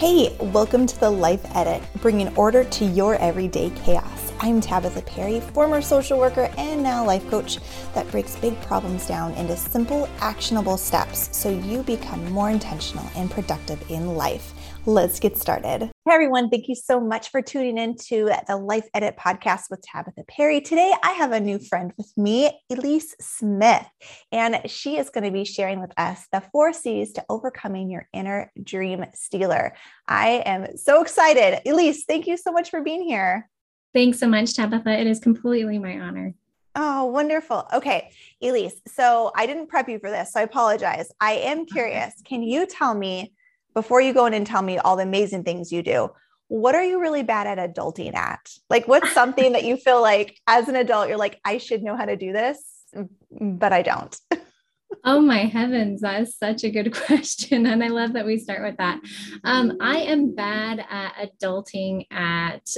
Hey, welcome to the Life Edit, bringing order to your everyday chaos. I'm Tabatha Perry, former social worker and now life coach that breaks big problems down into simple, actionable steps so you become more intentional and productive in life. Let's get started. Hey everyone, thank you so much for tuning in to the Life Edit podcast with Tabatha Perry. Today I have a new friend with me, Elise Smith, and she is going to be sharing with us the four C's to overcoming your inner dream stealer. I am so excited. Elise, thank you so much for being here. Thanks so much, Tabatha. It is completely my honor. Oh, wonderful. Okay, Elise. So I didn't prep you for this, so I apologize. I am curious. Can you tell me before you go in and tell me all the amazing things you do, what are you really bad at adulting at? Like, what's something that you feel like as an adult, you're like, I should know how to do this, but I don't? oh my heavens, that is such a good question. And I love that we start with that. Um, I am bad at adulting at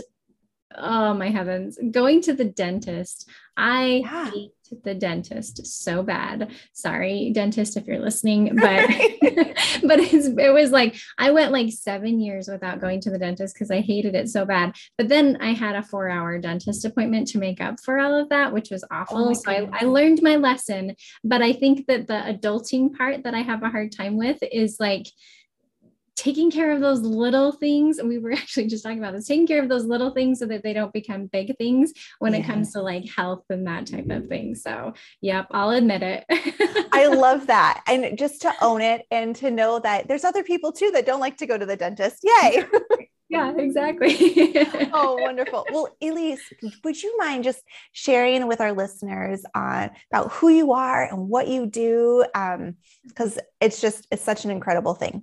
oh my heavens going to the dentist i yeah. hate the dentist so bad. Sorry, dentist, if you're listening, but but it was like I went like seven years without going to the dentist because I hated it so bad. But then I had a four hour dentist appointment to make up for all of that, which was oh awful. Oh so I, I learned my lesson. But I think that the adulting part that I have a hard time with is like taking care of those little things we were actually just talking about this taking care of those little things so that they don't become big things when yeah. it comes to like health and that type of thing. So yep i'll admit it. I love that. And just to own it and to know that there's other people too that don't like to go to the dentist. Yay! Yeah exactly. Oh wonderful. Well elise would you mind just sharing with our listeners on about who you are and what you do? Because um, it's just it's such an incredible thing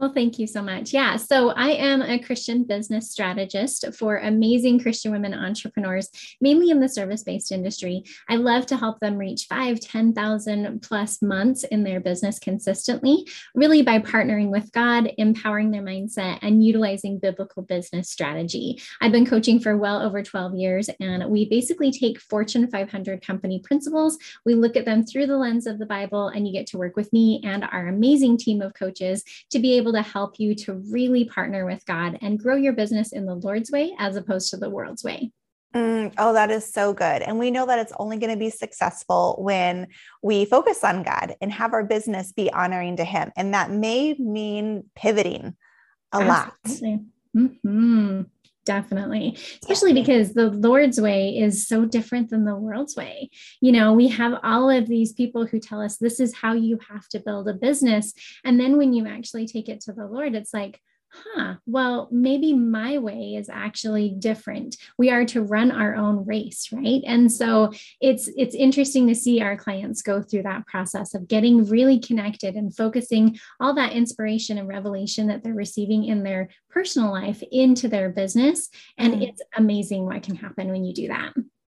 well, thank you so much. Yeah. So I am a Christian business strategist for amazing Christian women entrepreneurs, mainly in the service based industry. I love to help them reach five, 10,000 plus months in their business consistently, really by partnering with God, empowering their mindset, and utilizing biblical business strategy. I've been coaching for well over 12 years, and we basically take Fortune 500 company principles, we look at them through the lens of the Bible, and you get to work with me and our amazing team of coaches to be able able to help you to really partner with God and grow your business in the Lord's way as opposed to the world's way. Mm, oh, that is so good. And we know that it's only going to be successful when we focus on God and have our business be honoring to Him. And that may mean pivoting a Absolutely. lot. Mm-hmm. Definitely, especially because the Lord's way is so different than the world's way. You know, we have all of these people who tell us this is how you have to build a business. And then when you actually take it to the Lord, it's like, huh, well, maybe my way is actually different. We are to run our own race, right? And so it's it's interesting to see our clients go through that process of getting really connected and focusing all that inspiration and revelation that they're receiving in their personal life into their business. And mm. it's amazing what can happen when you do that.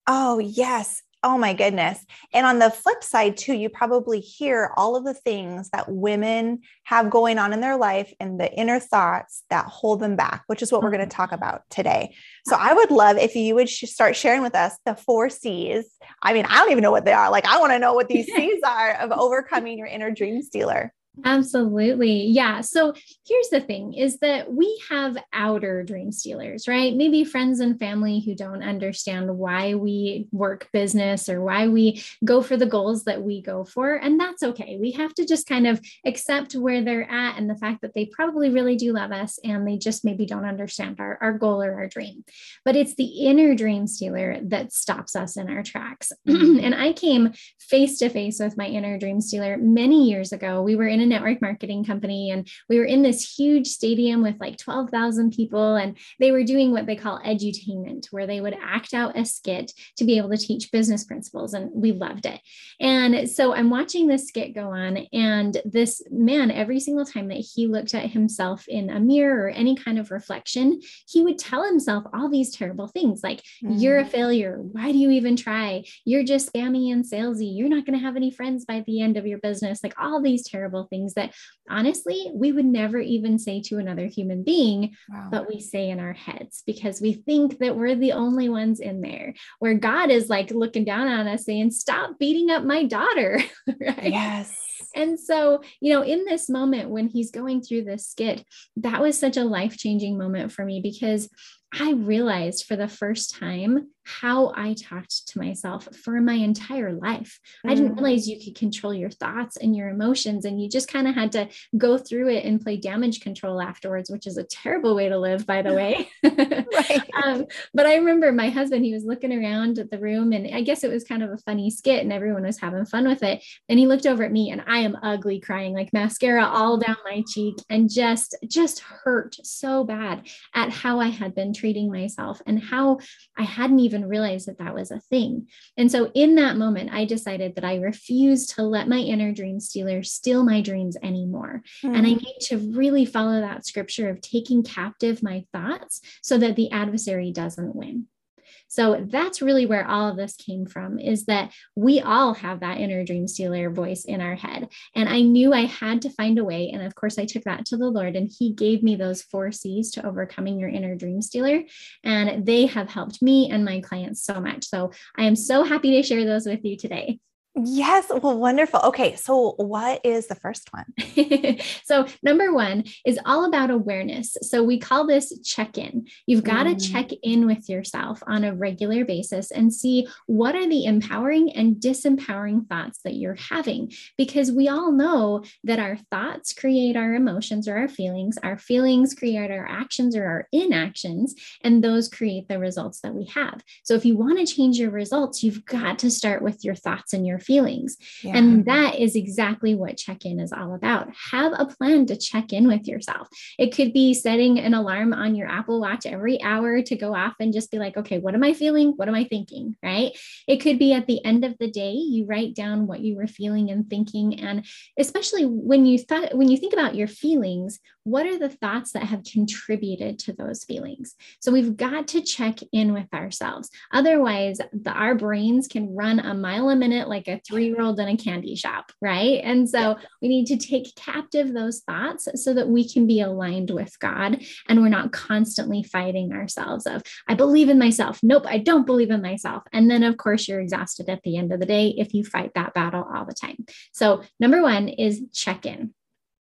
Oh, yes. Oh my goodness. And on the flip side, too, you probably hear all of the things that women have going on in their life and the inner thoughts that hold them back, which is what we're going to talk about today. So I would love if you would start sharing with us the four C's. I mean, I don't even know what they are. Like, I want to know what these C's are of overcoming your inner dream stealer. Absolutely. Yeah. So here's the thing is that we have outer dream stealers, right? Maybe friends and family who don't understand why we work business or why we go for the goals that we go for. And that's okay. We have to just kind of accept where they're at and the fact that they probably really do love us and they just maybe don't understand our, our goal or our dream. But it's the inner dream stealer that stops us in our tracks. Mm-hmm. and I came face to face with my inner dream stealer many years ago. We were in a network marketing company and we were in this huge stadium with like 12,000 people and they were doing what they call edutainment where they would act out a skit to be able to teach business principles and we loved it. And so I'm watching this skit go on and this man every single time that he looked at himself in a mirror or any kind of reflection, he would tell himself all these terrible things like mm. you're a failure, why do you even try? You're just spammy and salesy. You're not going to have any friends by the end of your business. Like all these terrible things that honestly we would never even say to another human being, Wow. but we say in our heads because we think that we're the only ones in there, where God is like looking down on us saying, Stop beating up my daughter. right. yes. And so, you know, in this moment when he's going through this skit, that was such a life changing moment for me because I realized for the first time how I talked to myself for my entire life. I didn't Mm. realize you could control your thoughts and your emotions, and you just kind of had to go through it and play damage control afterwards, which is a terrible way to live, by the way. Right. um, but I remember my husband, he was looking around at the room, and I guess it was kind of a funny skit, and everyone was having fun with it. And he looked over at me, and I am ugly crying, like mascara all down my cheek, and just just hurt so bad at how I had been treating myself and how I hadn't even realized that that was a thing. And so in that moment, I decided that I refused to let my inner dream stealer steal my dreams anymore. And I Mm. need to really follow that scripture of taking captive my thoughts so that the adversary doesn't win. So that's really where all of this came from is that we all have that inner dream stealer voice in our head. And I knew I had to find a way. And of course, I took that to the Lord and He gave me those four C's to overcoming your inner dream stealer. And they have helped me and my clients so much. So I am so happy to share those with you today. Yes. Well, wonderful. Okay. So, what is the first one? so, number one is all about awareness. So, we call this check in. You've got to Mm. check in with yourself on a regular basis and see what are the empowering and disempowering thoughts that you're having. Because we all know that our thoughts create our emotions or our feelings, our feelings create our actions or our inactions, and those create the results that we have. So, if you want to change your results, you've got to start with your thoughts and your feelings. Yeah. And that is exactly what check in is all about. Have a plan to check in with yourself. It could be setting an alarm on your Apple Watch every hour to go off and just be like, okay, what am I feeling? What am I thinking? Right. It could be at the end of the day, you write down what you were feeling and thinking. And especially when you thought, when you think about your feelings, what are the thoughts that have contributed to those feelings? So we've got to check in with ourselves. Otherwise, the, our brains can run a mile a minute like a three year old in a candy shop, right? And so we need to take captive those thoughts so that we can be aligned with God and we're not constantly fighting ourselves of, I believe in myself. Nope, I don't believe in myself. And then, of course, you're exhausted at the end of the day if you fight that battle all the time. So, number one is check in.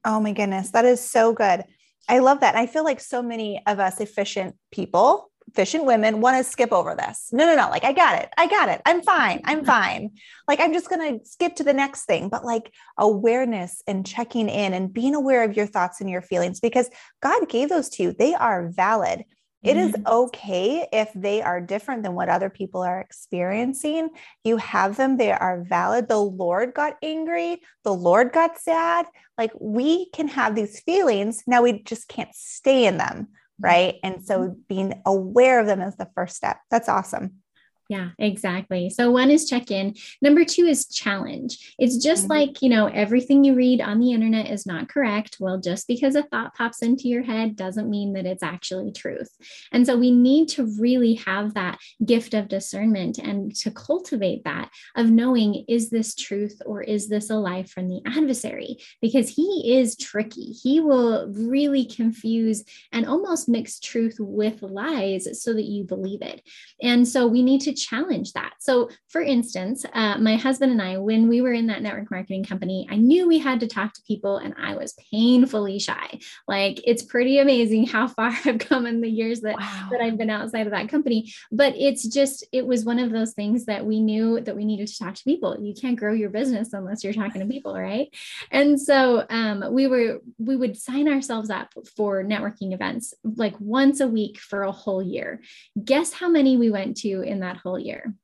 Oh my goodness, that is so good. I love that. I feel like so many of us efficient people, efficient women want to skip over this. No, no, no. Like, I got it. I got it. I'm fine. I'm fine. Like, I'm just going to skip to the next thing. But like awareness and checking in and being aware of your thoughts and your feelings because God gave those to you. They are valid. It is Mhm. okay if they are different than what other people are experiencing. You have them, they are valid. The Lord got angry, the Lord got sad. Like we can have these feelings. Now we just can't stay in them. Right. Mm-hmm. And so being aware of them is the first step. That's awesome. Yeah, exactly. So one is check in. Number two is challenge. It's just Mhm. like, you know, everything you read on the internet is not correct. Well, just because a thought pops into your head doesn't mean that it's actually truth. And so we need to really have that gift of discernment and to cultivate that of knowing is this truth or is this a lie from the adversary? Because he is tricky. He will really confuse and almost mix truth with lies so that you believe it. And so we need to challenge that. So, for instance, uh, my husband and I, when we were in that network marketing company, I knew we had to talk to people and I was painfully shy. Like, it's pretty amazing how far I've come in the years that, Wow. that I've been outside of that company. But it's just, it was one of those things that we knew that we needed to talk to people. You can't grow your business unless you're talking to people, right? And so um, we were, we would sign ourselves up for networking events like once a week for a whole year. Guess how many we went to in that whole year?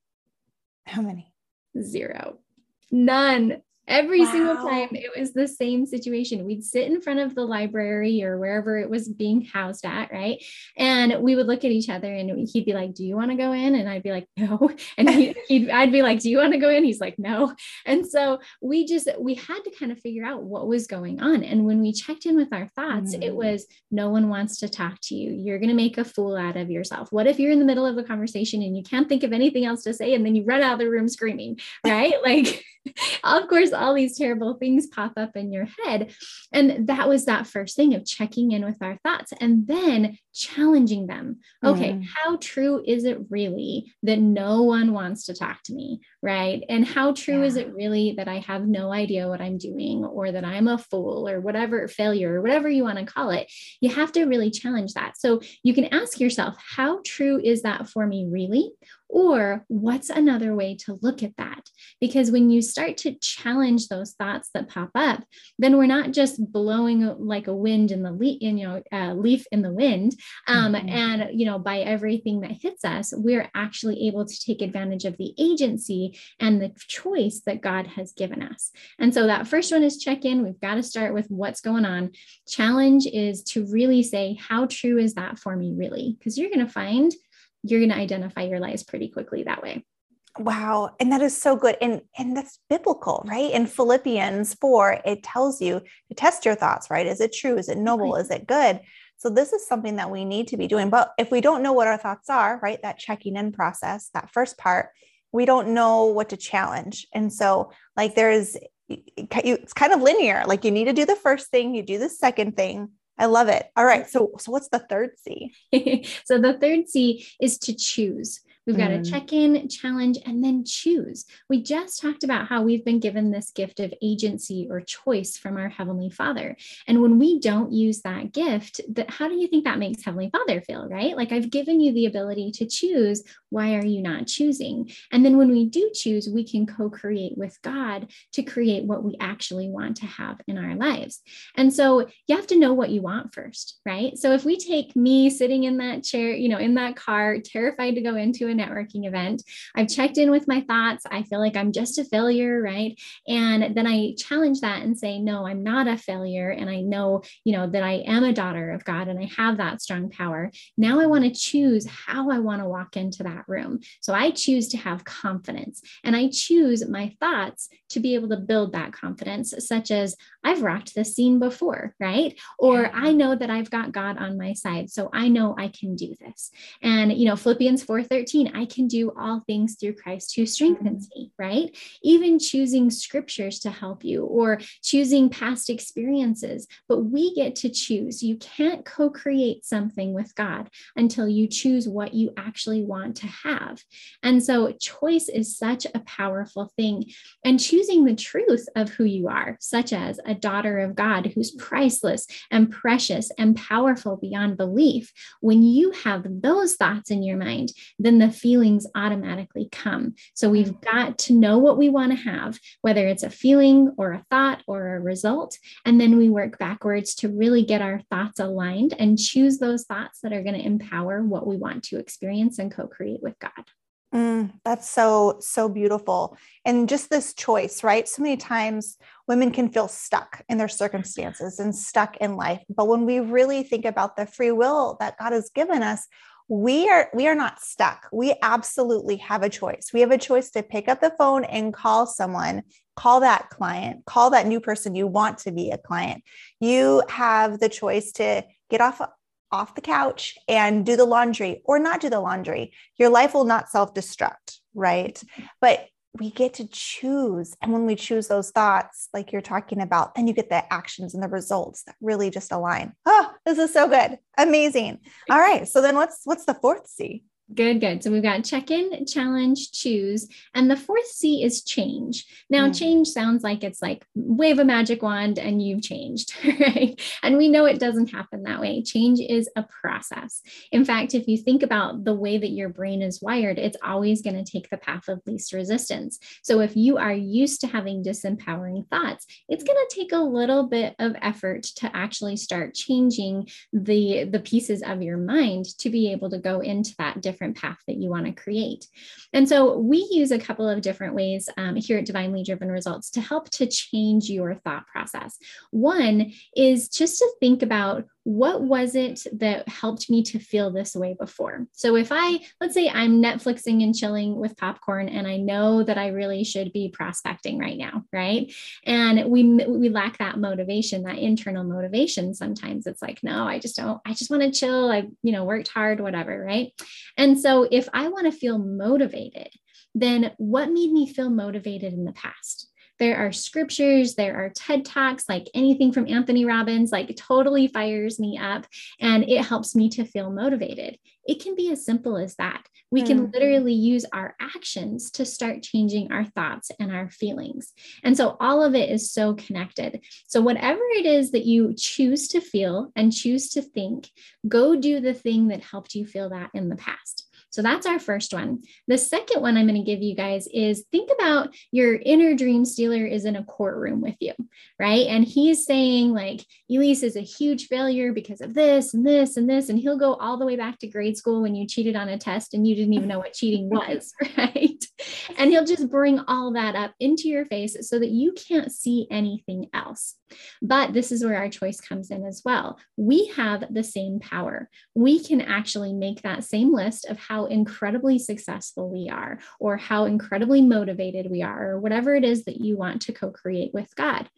How many? Zero. None. Every single time it was the same situation. We'd sit in front of the library or wherever it was being housed at, right? And we would look at each other and he'd be like, Do you want to go in? And I'd be like, No. And he, he'd, I'd be like, Do you want to go in? He's like, No. And so we just, we had to kind of figure out what was going on. And when we checked in with our thoughts, it Mm. was, No one wants to talk to you. You're going to make a fool out of yourself. What if you're in the middle of a conversation and you can't think of anything else to say and then you run out of the room screaming, right? like, of course, all these terrible things pop up in your head. And that was that first thing of checking in with our thoughts and then challenging them. Okay, mm. how true is it really that no one wants to talk to me? Right. And how true yeah. is it really that I have no idea what I'm doing or that I'm a fool or whatever failure or whatever you want to call it? You have to really challenge that. So you can ask yourself, how true is that for me really? Or what's another way to look at that? Because when you start to challenge those thoughts that pop up, then we're not just blowing like a wind in the leaf, you know, uh, leaf in the wind. Um, mm-hmm. And, you know, by everything that hits us, we're actually able to take advantage of the agency and the choice that God has given us. And so that first one is check in. We've got to start with what's going on. Challenge is to really say, how true is that for me, really? Because you're going to find you're going to identify your lies pretty quickly that way. Wow. And that is so good. And and that's biblical, right? In Philippians 4, it tells you to test your thoughts, right? Is it true? Is it noble? Right. Is it good? So this is something that we need to be doing. But if we don't know what our thoughts are, right? That checking in process, that first part, we don't know what to challenge. And so like there's it's kind of linear. Like you need to do the first thing, you do the second thing, I love it. All right. So, so what's the third C? so the third C is to choose. We've got mm. to check in, challenge, and then choose. We just talked about how we've been given this gift of agency or choice from our Heavenly Father. And when we don't use that gift, that how do you think that makes Heavenly Father feel, right? Like I've given you the ability to choose. Why are you not choosing? And then when we do choose, we can co create with God to create what we actually want to have in our lives. And so you have to know what you want first, right? So if we take me sitting in that chair, you know, in that car, terrified to go into an networking event. I've checked in with my thoughts. I feel like I'm just a failure, right? And then I challenge that and say, no, I'm not a failure. And I know, you know, that I am a daughter of God and I have that strong power. Now I want to choose how I want to walk into that room. So I choose to have confidence and I choose my thoughts to be able to build that confidence, such as I've rocked this scene before, right? Or I know that I've got God on my side. So I know I can do this. And, you know, Philippians 4:13 I can do all things through Christ who strengthens mm-hmm. me, right? Even choosing scriptures to help you or choosing past experiences, but we get to choose. You can't co create something with God until you choose what you actually want to have. And so, choice is such a powerful thing. And choosing the truth of who you are, such as a daughter of God who's priceless and precious and powerful beyond belief, when you have those thoughts in your mind, then the feelings automatically come. So we've mm-hmm. got to know what we want to have, whether it's a feeling or a thought or a result. And then we work backwards to really get our thoughts aligned and choose those thoughts that are going to empower what we want to experience and co create with God. Mm, that's so, so beautiful. And just this choice, right? So many times women can feel stuck in their circumstances and stuck in life. But when we really think about the free will that God has given us, we are we are not stuck. We absolutely have a choice. We have a choice to pick up the phone and call someone call that client call that new person you want to be a client. You have the choice to get off off the couch and do the laundry or not do the laundry. Your life will not self-destruct right? But we get to choose. And when we choose those thoughts, like you're talking about, then you get the actions and the results that really just align. Oh, this is so good. Amazing. All right. So then what's what's the fourth C? Good, good. So we've got check in, challenge, choose. And the fourth C is change. Now, mm. change sounds like it's like wave a magic wand and you've changed, right? And we know it doesn't happen that way. Change is a process. In fact, if you think about the way that your brain is wired, it's always going to take the path of least resistance. So if you are used to having disempowering thoughts, it's going to take a little bit of effort to actually start changing the, the pieces of your mind to be able to go into that different different path that you want to create. And so we use a couple of different ways um, here at Divinely Driven Results to help to change your thought process. One is just to think about what was it that helped me to feel this way before? So if I, let's say I'm Netflixing and chilling with popcorn and I know that I really should be prospecting right now, right? And we we lack that motivation, that internal motivation. Sometimes it's like, no, I just don't, I just want to chill. I, you know, worked hard, whatever, right? And so if I want to feel motivated, then what made me feel motivated in the past? There are scriptures, there are TED Talks, like anything from Anthony Robbins, like totally fires me up and it helps me to feel motivated. It can be as simple as that. We can mm-hmm. literally use our actions to start changing our thoughts and our feelings. And so all of it is so connected. So, whatever it is that you choose to feel and choose to think, go do the thing that helped you feel that in the past. So that's our first one. The second one I'm going to give you guys is think about your inner dream stealer is in a courtroom with you, right? And he's saying, like, Elise is a huge failure because of this and this and this. And he'll go all the way back to grade school when you cheated on a test and you didn't even know what cheating was, right? And he'll just bring all that up into your face so that you can't see anything else. But this is where our choice comes in as well. We have the same power. We can actually make that same list of how incredibly successful we are, or how incredibly motivated we are, or whatever it is that you want to co create with God.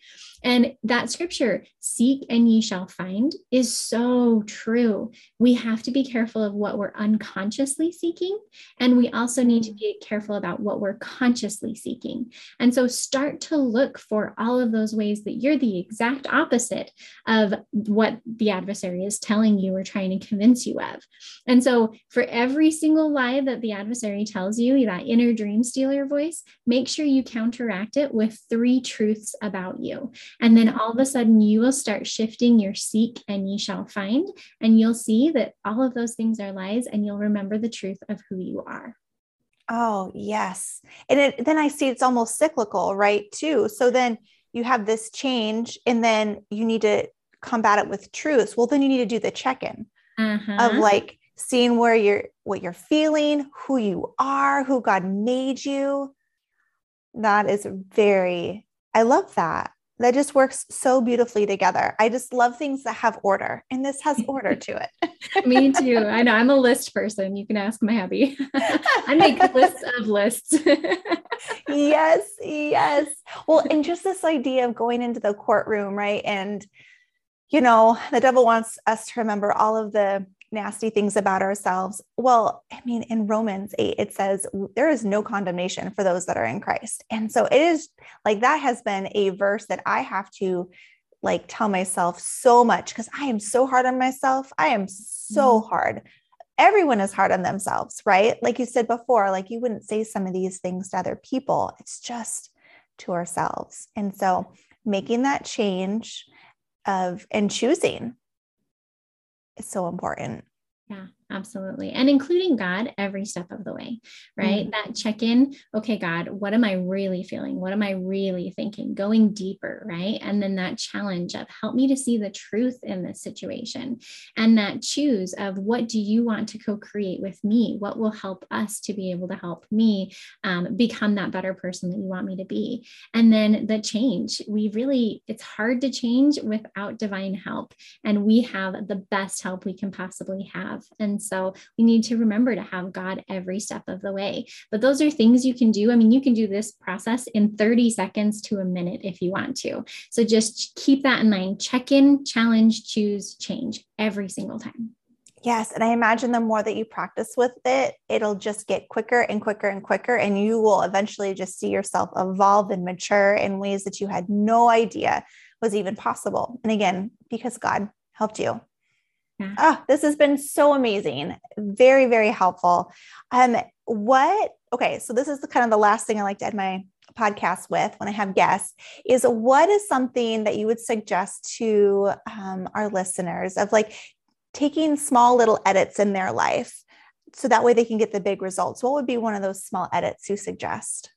And that scripture, seek and ye shall find, is so true. We have to be careful of what we're unconsciously seeking. And we also need to be careful about what we're consciously seeking. And so start to look for all of those ways that you're the exact opposite of what the adversary is telling you or trying to convince you of. And so for every single lie that the adversary tells you, that inner dream stealer voice, make sure you counteract it with three truths about you. And then all of a sudden, you will start shifting your seek and ye shall find. And you'll see that all of those things are lies, and you'll remember the truth of who you are. Oh, yes. And it, then I see it's almost cyclical, right? Too. So then you have this change, and then you need to combat it with truth. Well, then you need to do the check in uh-huh. of like seeing where you're, what you're feeling, who you are, who God made you. That is very, I love that that just works so beautifully together. I just love things that have order, and this has order to it. Me too. I know I'm a list person. You can ask my hubby. I make lists of lists. yes, yes. Well, and just this idea of going into the courtroom, right? And you know, the devil wants us to remember all of the nasty things about ourselves. Well, I mean, in Romans 8, it says there is no condemnation for those that are in Christ. And so it is like that has been a verse that I have to like tell myself so much because I am so hard on myself. I am so mm-hmm. hard. Everyone is hard on themselves, right? Like you said before, like you wouldn't say some of these things to other people. It's just to ourselves. And so making that change of and choosing is so important. Yeah absolutely. And including God every step of the way, right? Mm-hmm. That check in, okay, God, what am I really feeling? What am I really thinking? Going deeper, right? And then that challenge of help me to see the truth in this situation and that choose of what do you want to co create with me? What will help us to be able to help me um, become that better person that you want me to be? And then the change, we really, it's hard to change without divine help. And we have the best help we can possibly have. And and so we need to remember to have God every step of the way. But those are things you can do. I mean, you can do this process in 30 seconds to a minute if you want to. So just keep that in mind. Check in, challenge, choose, change every single time. Yes. And I imagine the more that you practice with it, it'll just get quicker and quicker and quicker. And you will eventually just see yourself evolve and mature in ways that you had no idea was even possible. And again, because God helped you. Yeah. Oh, this has been so amazing. Very, very helpful. Um, what, okay, so this is the kind of the last thing I like to end my podcast with when I have guests is what is something that you would suggest to um, our listeners of like taking small little edits in their life so that way they can get the big results? What would be one of those small edits you suggest?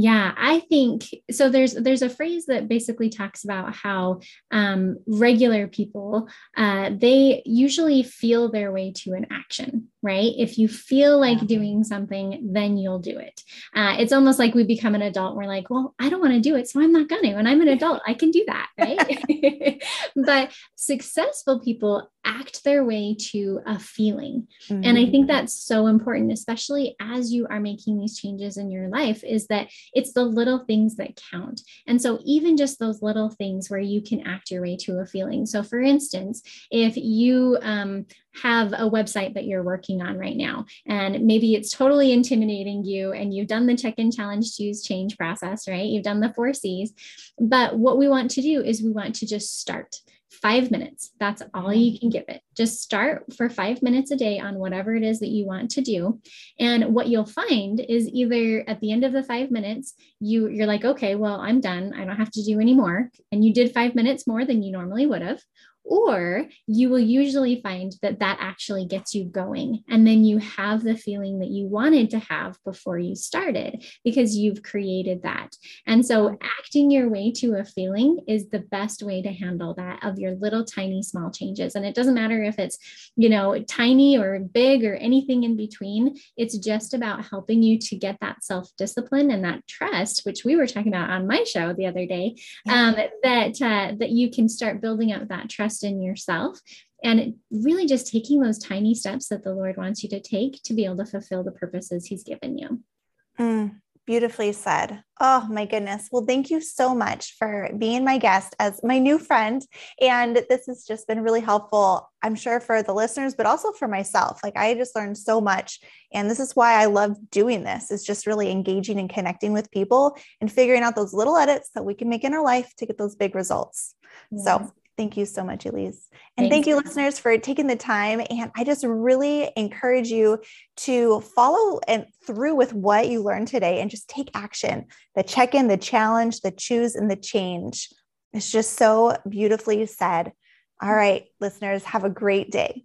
Yeah, I think so. There's there's a phrase that basically talks about how um, regular people uh, they usually feel their way to an action, right? If you feel like doing something, then you'll do it. Uh, it's almost like we become an adult. we're like, well, I don't want to do it, so I'm not going to. And I'm an adult, I can do that, right? but successful people act their way to a feeling. Mm-hmm. And I think mm-hmm. that's so important, especially as you are making these changes in your life, is that It's the little things that count. And so, even just those little things where you can act your way to a feeling. So, for instance, if you um, have a website that you're working on right now, and maybe it's totally intimidating you, and you've done the check in challenge, choose, change process, right? You've done the four C's. But what we want to do is we want to just start five minutes. That's all you can give it. Just start for five minutes a day on whatever it is that you want to do. And what you'll find is either at the end of the five minutes, you, you're like, okay, well, I'm done. I don't have to do any more. And you did five minutes more than you normally would have or you will usually find that that actually gets you going and then you have the feeling that you wanted to have before you started because you've created that. And so acting your way to a feeling is the best way to handle that of your little tiny small changes. And it doesn't matter if it's you know tiny or big or anything in between. It's just about helping you to get that self discipline and that trust which we were talking about on my show the other day um, that uh, that you can start building up that trust trust in yourself and really just taking those tiny steps that the Lord wants you to take to be able to fulfill the purposes He's given you. Mm, beautifully said. Oh my goodness. Well, thank you so much for being my guest as my new friend. And this has just been really helpful, I'm sure, for the listeners, but also for myself. Like I just learned so much. And this is why I love doing this, is just really engaging and connecting with people and figuring out those little edits that we can make in our life to get those big results. Yeah. So Thank you so much, Elise. And Thanks. thank you, listeners, for taking the time. And I just really encourage you to follow and through with what you learned today and just take action. The check in, the challenge, the choose, and the change. It's just so beautifully said. All right, listeners, have a great day.